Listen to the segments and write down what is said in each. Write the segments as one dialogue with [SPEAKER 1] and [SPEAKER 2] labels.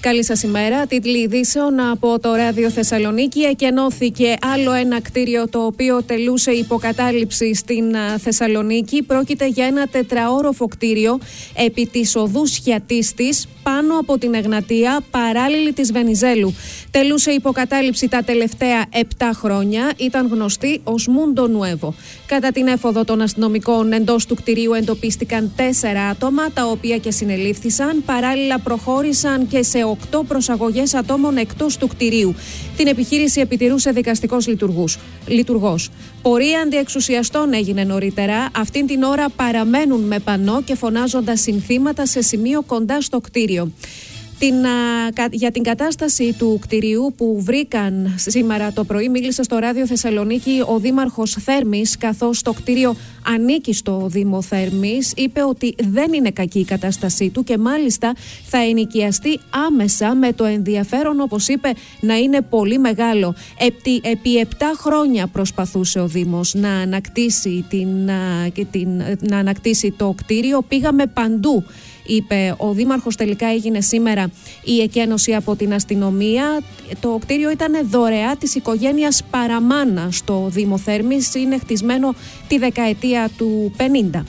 [SPEAKER 1] Καλή σας ημέρα. Τίτλοι ειδήσεων από το Ράδιο Θεσσαλονίκη. Εκενώθηκε άλλο ένα κτίριο το οποίο τελούσε υποκατάληψη στην Θεσσαλονίκη. Πρόκειται για ένα τετραόροφο κτίριο επί της οδούς Σιατίστη πάνω από την Εγνατία, παράλληλη της Βενιζέλου. Τελούσε υποκατάληψη τα τελευταία 7 χρόνια. Ήταν γνωστή ως Μούντο Νουέβο. Κατά την έφοδο των αστυνομικών εντός του κτηρίου εντοπίστηκαν τέσσερα άτομα, τα οποία και συνελήφθησαν. Παράλληλα προχώρησαν και σε οκτώ προσαγωγές ατόμων εκτός του κτηρίου. Την επιχείρηση επιτηρούσε δικαστικός λειτουργός. Πορεία αντιεξουσιαστών έγινε νωρίτερα. Αυτήν την ώρα παραμένουν με πανό και φωνάζοντας συνθήματα σε σημείο κοντά στο κτίριο. Την, για την κατάσταση του κτηρίου που βρήκαν σήμερα το πρωί μίλησε στο ράδιο Θεσσαλονίκη ο Δήμαρχος Θέρμης καθώς το κτίριο ανήκει στο Δήμο Θέρμης είπε ότι δεν είναι κακή η κατάστασή του και μάλιστα θα ενοικιαστεί άμεσα με το ενδιαφέρον όπως είπε να είναι πολύ μεγάλο. Επί, επί 7 χρόνια προσπαθούσε ο Δήμος να ανακτήσει, την, την, να ανακτήσει το κτίριο. Πήγαμε παντού είπε ο Δήμαρχος τελικά έγινε σήμερα η εκένωση από την αστυνομία. Το κτίριο ήταν δωρεά της οικογένειας Παραμάνα στο Δήμο Θέρμης. Είναι χτισμένο τη δεκαετία του 50.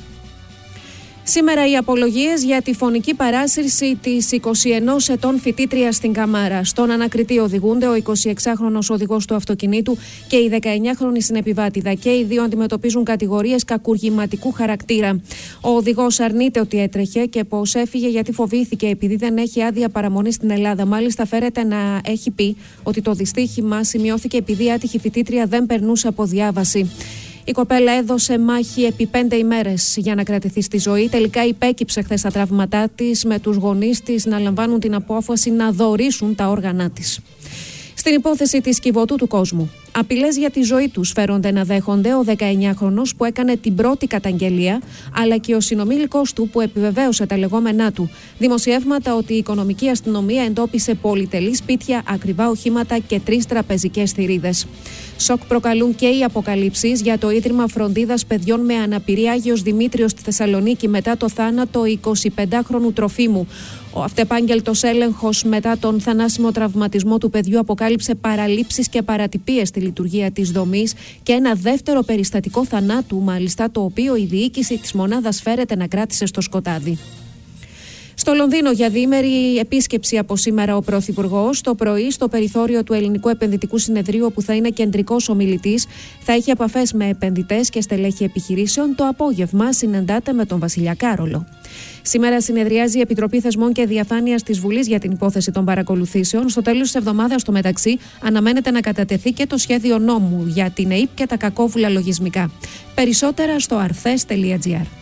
[SPEAKER 1] Σήμερα οι απολογίες για τη φωνική παράσυρση της 21 ετών φοιτήτρια στην Καμάρα. Στον ανακριτή οδηγούνται ο 26χρονο οδηγός του αυτοκινήτου και η 19χρονη συνεπιβάτηδα. Και οι δύο αντιμετωπίζουν κατηγορίες κακουργηματικού χαρακτήρα. Ο οδηγός αρνείται ότι έτρεχε και πως έφυγε γιατί φοβήθηκε επειδή δεν έχει άδεια παραμονή στην Ελλάδα. Μάλιστα, φέρεται να έχει πει ότι το δυστύχημα σημειώθηκε επειδή η άτυχη φοιτήτρια δεν περνούσε από διάβαση. Η κοπέλα έδωσε μάχη επί πέντε ημέρες για να κρατηθεί στη ζωή. Τελικά υπέκυψε χθες τα τραύματά της, με τους γονείς της να λαμβάνουν την απόφαση να δωρήσουν τα όργανα της. Στην υπόθεση της κυβωτού του κόσμου, απειλές για τη ζωή τους φέρονται να δέχονται ο 19χρονο που έκανε την πρώτη καταγγελία, αλλά και ο συνομήλικό του που επιβεβαίωσε τα λεγόμενά του. Δημοσιεύματα ότι η οικονομική αστυνομία εντόπισε πολυτελή σπίτια, ακριβά οχήματα και τρεις τραπεζικές θηρίδες. Σοκ προκαλούν και οι αποκαλύψεις για το Ίδρυμα Φροντίδας Παιδιών με Αναπηρία Άγιος Δημήτριος στη Θεσσαλονίκη μετά το θάνατο 25χρονου τροφίμου. Ο αυτεπάγγελτος έλεγχος μετά τον θανάσιμο τραυματισμό του παιδιού αποκάλυψε παραλήψεις και παρατυπίες στη λειτουργία της δομής και ένα δεύτερο περιστατικό θανάτου, μάλιστα, το οποίο η διοίκηση της μονάδας φέρεται να κράτησε στο σκοτάδι. Στο Λονδίνο για διήμερη επίσκεψη από σήμερα ο Πρωθυπουργός. Το πρωί, στο περιθώριο του Ελληνικού Επενδυτικού Συνεδρίου, όπου θα είναι κεντρικός ομιλητής, θα έχει επαφές με επενδυτές και στελέχη επιχειρήσεων. Το απόγευμα συνεντάται με τον Βασιλιά Κάρολο. Σήμερα συνεδριάζει η Επιτροπή Θεσμών και Διαφάνειας της Βουλής για την υπόθεση των παρακολουθήσεων. Στο τέλος της εβδομάδας, στο μεταξύ, αναμένεται να κατατεθεί και το σχέδιο νόμου για την ΕΕΠ και τα κακόβουλα λογισμικά. Περισσότερα στο αρθέ.gr.